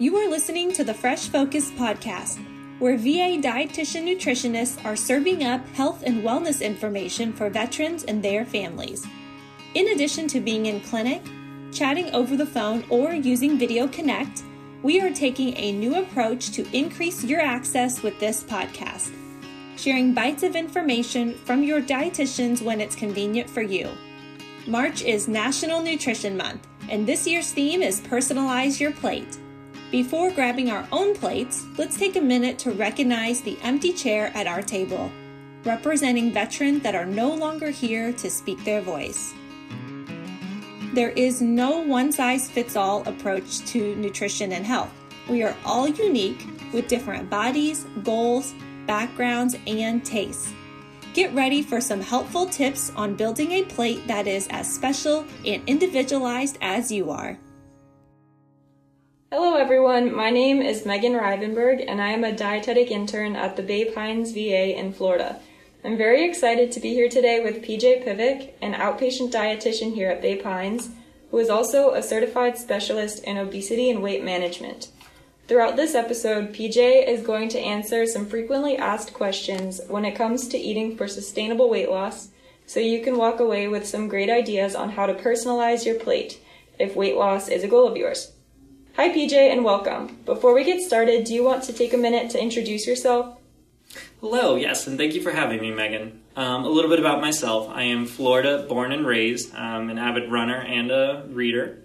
You are listening to the Fresh Focus podcast, where VA dietitian nutritionists are serving up health and wellness information for veterans and their families. In addition to being in clinic, chatting over the phone, or using Video Connect, we are taking a new approach to increase your access with this podcast, sharing bites of information from your dietitians when it's convenient for you. March is National Nutrition Month, and this year's theme is Personalize Your Plate. Before grabbing our own plates, let's take a minute to recognize the empty chair at our table, representing veterans that are no longer here to speak their voice. There is no one size fits all approach to nutrition and health. We are all unique with different bodies, goals, backgrounds, and tastes. Get ready for some helpful tips on building a plate that is as special and individualized as you are. Hello, everyone. My name is Megan Rivenberg, and I am a dietetic intern at the Bay Pines VA in Florida. I'm very excited to be here today with PJ Pivick, an outpatient dietitian here at Bay Pines, who is also a certified specialist in obesity and weight management. Throughout this episode, PJ is going to answer some frequently asked questions when it comes to eating for sustainable weight loss, so you can walk away with some great ideas on how to personalize your plate if weight loss is a goal of yours. Hi, PJ, and welcome. Before we get started, do you want to take a minute to introduce yourself? Hello, yes, and thank you for having me, Megan. Um, a little bit about myself. I am Florida born and raised. I'm an avid runner and a reader,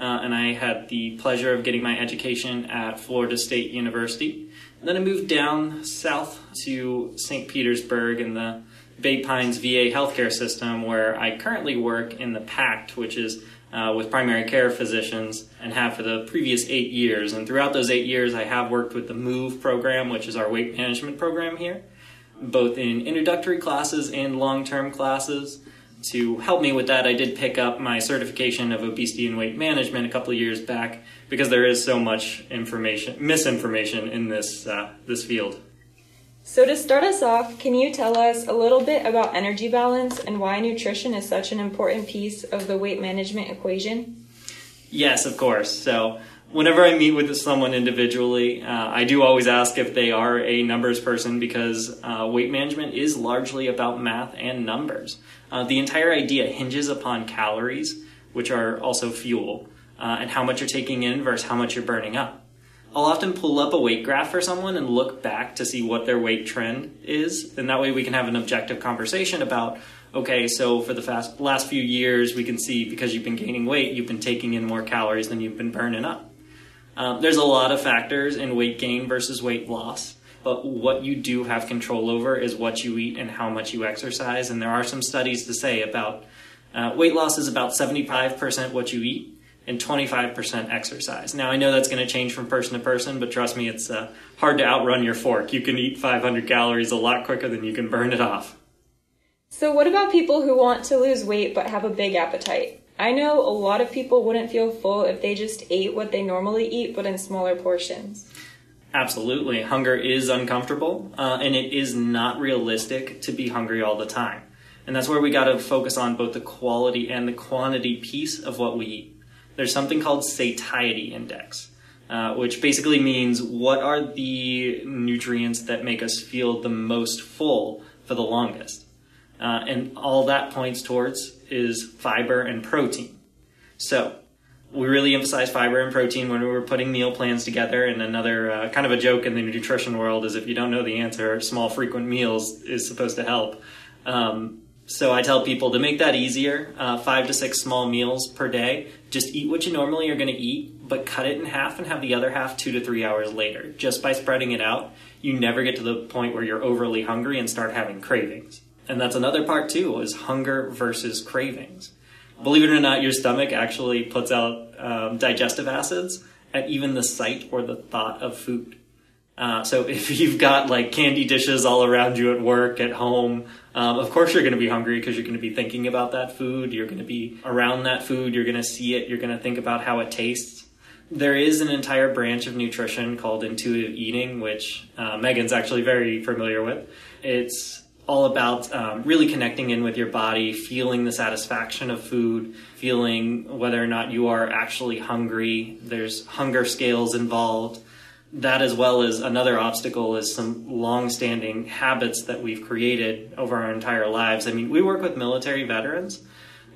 uh, and I had the pleasure of getting my education at Florida State University. And then I moved down south to St. Petersburg in the Bay Pines VA healthcare system, where I currently work in the PACT, which is uh, with primary care physicians and have for the previous eight years. And throughout those eight years, I have worked with the MOVE program, which is our weight management program here, both in introductory classes and long term classes. To help me with that, I did pick up my certification of obesity and weight management a couple years back because there is so much information, misinformation in this uh, this field. So, to start us off, can you tell us a little bit about energy balance and why nutrition is such an important piece of the weight management equation? Yes, of course. So, whenever I meet with someone individually, uh, I do always ask if they are a numbers person because uh, weight management is largely about math and numbers. Uh, the entire idea hinges upon calories, which are also fuel, uh, and how much you're taking in versus how much you're burning up. I'll often pull up a weight graph for someone and look back to see what their weight trend is. And that way we can have an objective conversation about, okay, so for the fast, last few years, we can see because you've been gaining weight, you've been taking in more calories than you've been burning up. Um, there's a lot of factors in weight gain versus weight loss, but what you do have control over is what you eat and how much you exercise. And there are some studies to say about uh, weight loss is about 75% what you eat and 25% exercise. Now, I know that's going to change from person to person, but trust me, it's uh, hard to outrun your fork. You can eat 500 calories a lot quicker than you can burn it off. So, what about people who want to lose weight but have a big appetite? I know a lot of people wouldn't feel full if they just ate what they normally eat, but in smaller portions. Absolutely. Hunger is uncomfortable, uh, and it is not realistic to be hungry all the time. And that's where we got to focus on both the quality and the quantity piece of what we eat there's something called satiety index, uh, which basically means what are the nutrients that make us feel the most full for the longest. Uh, and all that points towards is fiber and protein. So, we really emphasize fiber and protein when we were putting meal plans together. And another uh, kind of a joke in the nutrition world is if you don't know the answer, small frequent meals is supposed to help. Um, so I tell people to make that easier, uh, five to six small meals per day. Just eat what you normally are going to eat, but cut it in half and have the other half two to three hours later. Just by spreading it out, you never get to the point where you're overly hungry and start having cravings. And that's another part too, is hunger versus cravings. Believe it or not, your stomach actually puts out um, digestive acids at even the sight or the thought of food. Uh, so if you've got like candy dishes all around you at work, at home, um, of course you're going to be hungry because you're going to be thinking about that food. You're going to be around that food. You're going to see it. You're going to think about how it tastes. There is an entire branch of nutrition called intuitive eating, which uh, Megan's actually very familiar with. It's all about um, really connecting in with your body, feeling the satisfaction of food, feeling whether or not you are actually hungry. There's hunger scales involved. That, as well as another obstacle, is some long-standing habits that we've created over our entire lives. I mean, we work with military veterans,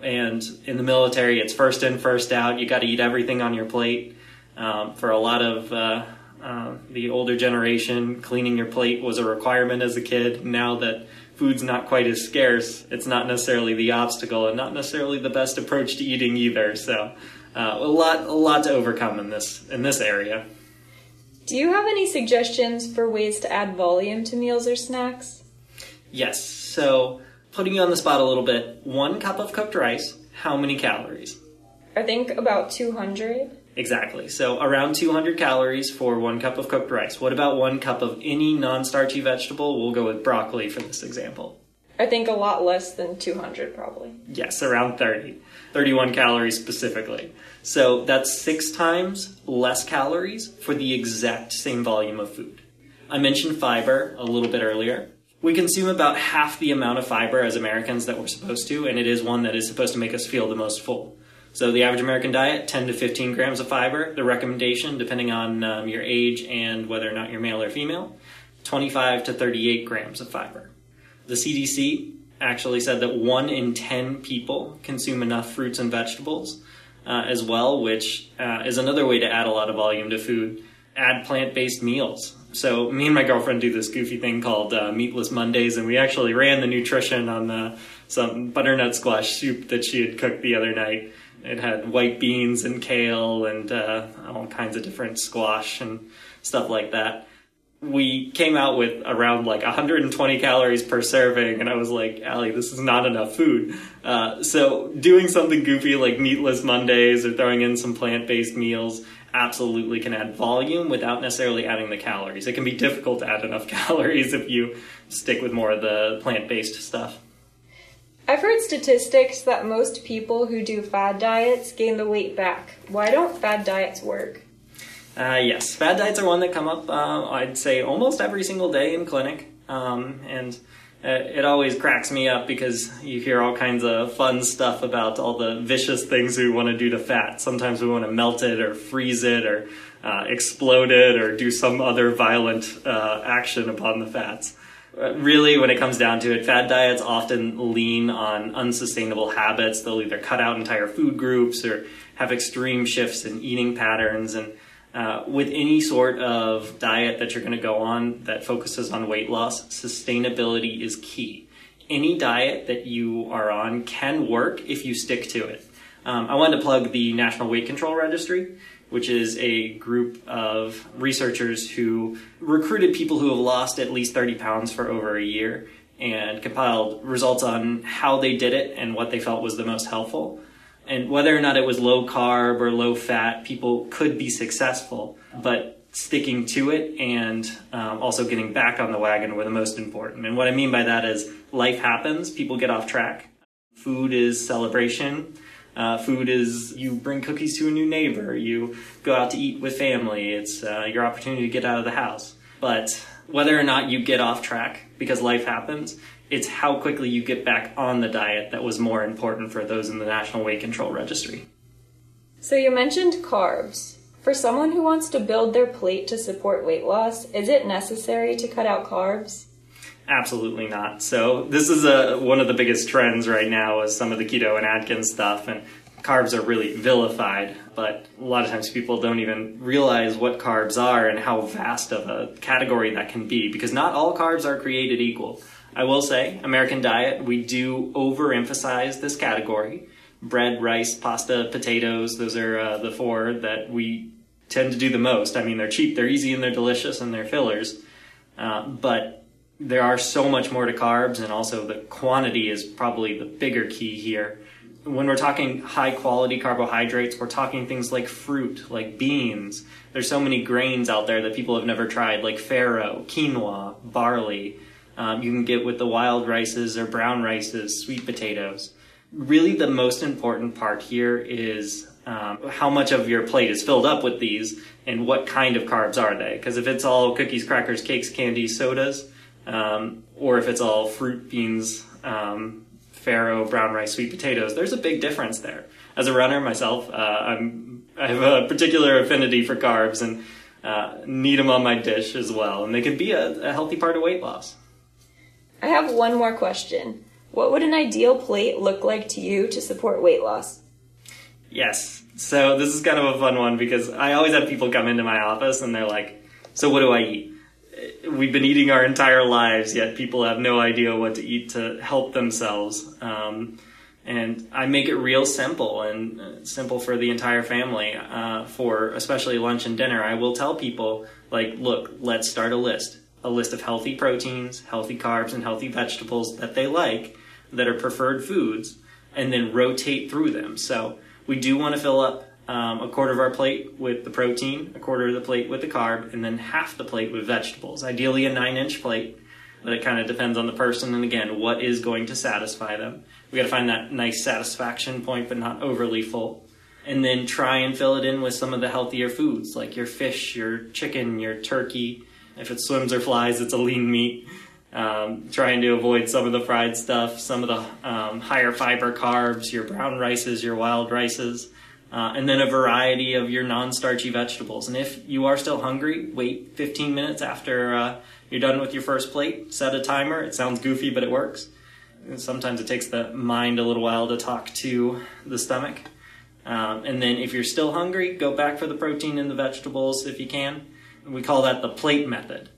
and in the military, it's first in, first out. You got to eat everything on your plate. Um, for a lot of uh, uh, the older generation, cleaning your plate was a requirement as a kid. Now that food's not quite as scarce, it's not necessarily the obstacle and not necessarily the best approach to eating either. So, uh, a lot, a lot to overcome in this in this area. Do you have any suggestions for ways to add volume to meals or snacks? Yes. So, putting you on the spot a little bit, one cup of cooked rice, how many calories? I think about 200. Exactly. So around 200 calories for one cup of cooked rice. What about one cup of any non-starchy vegetable? We'll go with broccoli for this example. I think a lot less than 200 probably. Yes, around 30. 31 calories specifically. So that's six times less calories for the exact same volume of food. I mentioned fiber a little bit earlier. We consume about half the amount of fiber as Americans that we're supposed to, and it is one that is supposed to make us feel the most full. So the average American diet, 10 to 15 grams of fiber. The recommendation, depending on um, your age and whether or not you're male or female, 25 to 38 grams of fiber. The CDC actually said that one in 10 people consume enough fruits and vegetables uh, as well, which uh, is another way to add a lot of volume to food. Add plant based meals. So, me and my girlfriend do this goofy thing called uh, Meatless Mondays, and we actually ran the nutrition on the, some butternut squash soup that she had cooked the other night. It had white beans and kale and uh, all kinds of different squash and stuff like that. We came out with around like 120 calories per serving, and I was like, Allie, this is not enough food. Uh, so, doing something goofy like meatless Mondays or throwing in some plant based meals absolutely can add volume without necessarily adding the calories. It can be difficult to add enough calories if you stick with more of the plant based stuff. I've heard statistics that most people who do fad diets gain the weight back. Why don't fad diets work? Uh, yes, fad diets are one that come up, uh, I'd say, almost every single day in clinic. Um, and uh, it always cracks me up because you hear all kinds of fun stuff about all the vicious things we want to do to fat. Sometimes we want to melt it or freeze it or uh, explode it or do some other violent uh, action upon the fats really, when it comes down to it, fad diets often lean on unsustainable habits. They'll either cut out entire food groups or have extreme shifts in eating patterns. And uh, with any sort of diet that you're going to go on that focuses on weight loss, sustainability is key. Any diet that you are on can work if you stick to it. Um, I wanted to plug the National Weight Control Registry which is a group of researchers who recruited people who have lost at least 30 pounds for over a year and compiled results on how they did it and what they felt was the most helpful. And whether or not it was low carb or low fat, people could be successful, but sticking to it and um, also getting back on the wagon were the most important. And what I mean by that is life happens, people get off track. Food is celebration uh, food is you bring cookies to a new neighbor, you go out to eat with family, it's uh, your opportunity to get out of the house. But whether or not you get off track because life happens, it's how quickly you get back on the diet that was more important for those in the National Weight Control Registry. So you mentioned carbs. For someone who wants to build their plate to support weight loss, is it necessary to cut out carbs? Absolutely not. So this is a, one of the biggest trends right now is some of the keto and Atkins stuff, and carbs are really vilified. But a lot of times people don't even realize what carbs are and how vast of a category that can be, because not all carbs are created equal. I will say, American diet, we do overemphasize this category. Bread, rice, pasta, potatoes, those are uh, the four that we tend to do the most. I mean, they're cheap, they're easy, and they're delicious, and they're fillers. Uh, but there are so much more to carbs, and also the quantity is probably the bigger key here. When we're talking high quality carbohydrates, we're talking things like fruit, like beans. There's so many grains out there that people have never tried, like farro, quinoa, barley. Um, you can get with the wild rices or brown rices, sweet potatoes. Really, the most important part here is um, how much of your plate is filled up with these and what kind of carbs are they. Because if it's all cookies, crackers, cakes, candy, sodas, um, or if it's all fruit, beans, um, farro, brown rice, sweet potatoes. There's a big difference there. As a runner myself, uh, I'm, I have a particular affinity for carbs and uh, need them on my dish as well, and they can be a, a healthy part of weight loss. I have one more question. What would an ideal plate look like to you to support weight loss? Yes. So this is kind of a fun one because I always have people come into my office and they're like, "So what do I eat?" We've been eating our entire lives, yet people have no idea what to eat to help themselves. Um, and I make it real simple and uh, simple for the entire family. Uh, for especially lunch and dinner, I will tell people like, "Look, let's start a list. A list of healthy proteins, healthy carbs, and healthy vegetables that they like, that are preferred foods, and then rotate through them." So we do want to fill up um, a quarter of our plate with the protein, a quarter of the plate with the carb, and then half the plate with vegetables. Ideally, a nine inch plate, but it kind of depends on the person and again, what is going to satisfy them. We got to find that nice satisfaction point, but not overly full. And then try and fill it in with some of the healthier foods like your fish, your chicken, your turkey. If it swims or flies, it's a lean meat. Um, trying to avoid some of the fried stuff, some of the um, higher fiber carbs, your brown rices, your wild rices, uh, and then a variety of your non starchy vegetables. And if you are still hungry, wait 15 minutes after uh, you're done with your first plate, set a timer. It sounds goofy, but it works. And sometimes it takes the mind a little while to talk to the stomach. Um, and then if you're still hungry, go back for the protein and the vegetables if you can. We call that the plate method.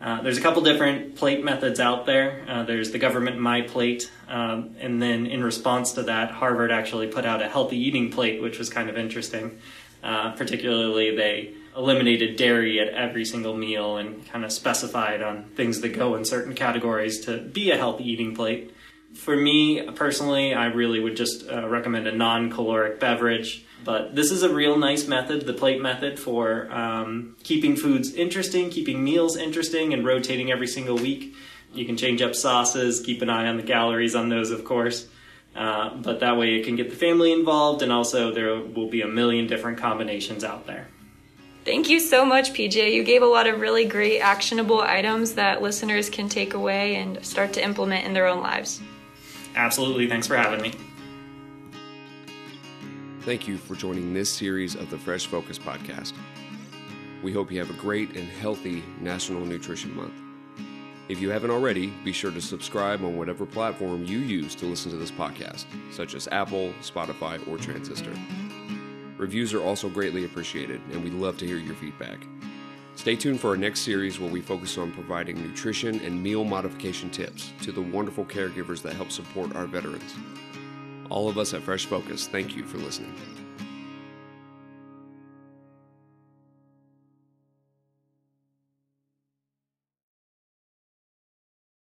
Uh, there's a couple different plate methods out there. Uh, there's the government My Plate, um, and then in response to that, Harvard actually put out a healthy eating plate, which was kind of interesting. Uh, particularly, they eliminated dairy at every single meal and kind of specified on things that go in certain categories to be a healthy eating plate. For me personally, I really would just uh, recommend a non caloric beverage. But this is a real nice method, the plate method, for um, keeping foods interesting, keeping meals interesting, and rotating every single week. You can change up sauces, keep an eye on the calories on those, of course. Uh, but that way it can get the family involved, and also there will be a million different combinations out there. Thank you so much, PJ. You gave a lot of really great actionable items that listeners can take away and start to implement in their own lives. Absolutely. Thanks for having me. Thank you for joining this series of the Fresh Focus podcast. We hope you have a great and healthy National Nutrition Month. If you haven't already, be sure to subscribe on whatever platform you use to listen to this podcast, such as Apple, Spotify, or Transistor. Reviews are also greatly appreciated, and we'd love to hear your feedback. Stay tuned for our next series where we focus on providing nutrition and meal modification tips to the wonderful caregivers that help support our veterans. All of us at Fresh Focus, thank you for listening.